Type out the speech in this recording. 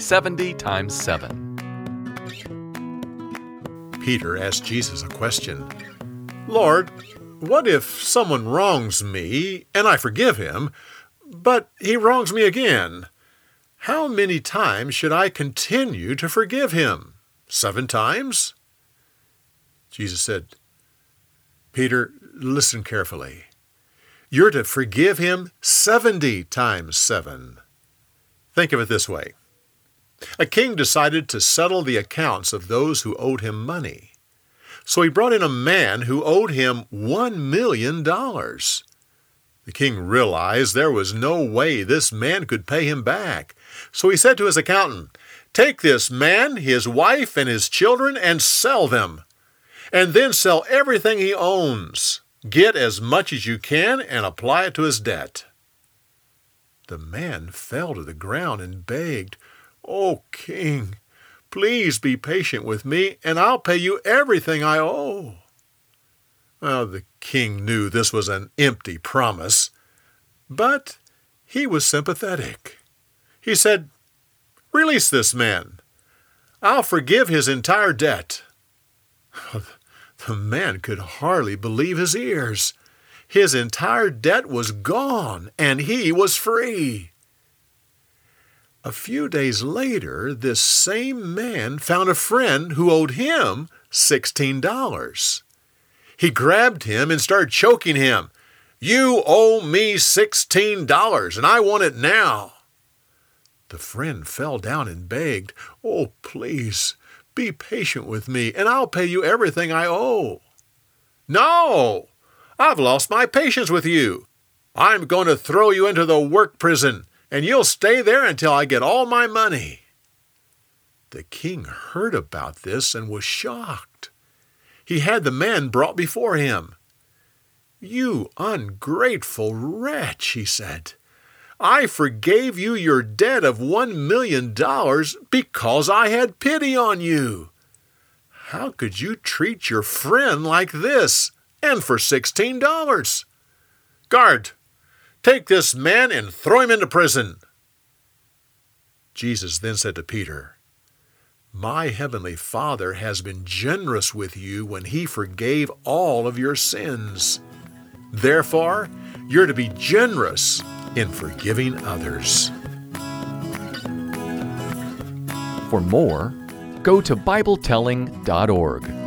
70 times 7. Peter asked Jesus a question Lord, what if someone wrongs me and I forgive him, but he wrongs me again? How many times should I continue to forgive him? Seven times? Jesus said, Peter, listen carefully. You're to forgive him 70 times 7. Think of it this way a king decided to settle the accounts of those who owed him money. So he brought in a man who owed him one million dollars. The king realized there was no way this man could pay him back. So he said to his accountant, Take this man, his wife, and his children, and sell them. And then sell everything he owns. Get as much as you can and apply it to his debt. The man fell to the ground and begged, O king, please be patient with me, and I'll pay you everything I owe. Well, the king knew this was an empty promise, but he was sympathetic. He said, Release this man. I'll forgive his entire debt. The man could hardly believe his ears. His entire debt was gone, and he was free. A few days later, this same man found a friend who owed him $16. He grabbed him and started choking him. You owe me $16 and I want it now. The friend fell down and begged, Oh, please, be patient with me and I'll pay you everything I owe. No, I've lost my patience with you. I'm going to throw you into the work prison and you'll stay there until I get all my money. The king heard about this and was shocked. He had the man brought before him. You ungrateful wretch, he said. I forgave you your debt of one million dollars because I had pity on you. How could you treat your friend like this, and for sixteen dollars? Guard, Take this man and throw him into prison. Jesus then said to Peter, My heavenly Father has been generous with you when he forgave all of your sins. Therefore, you're to be generous in forgiving others. For more, go to BibleTelling.org.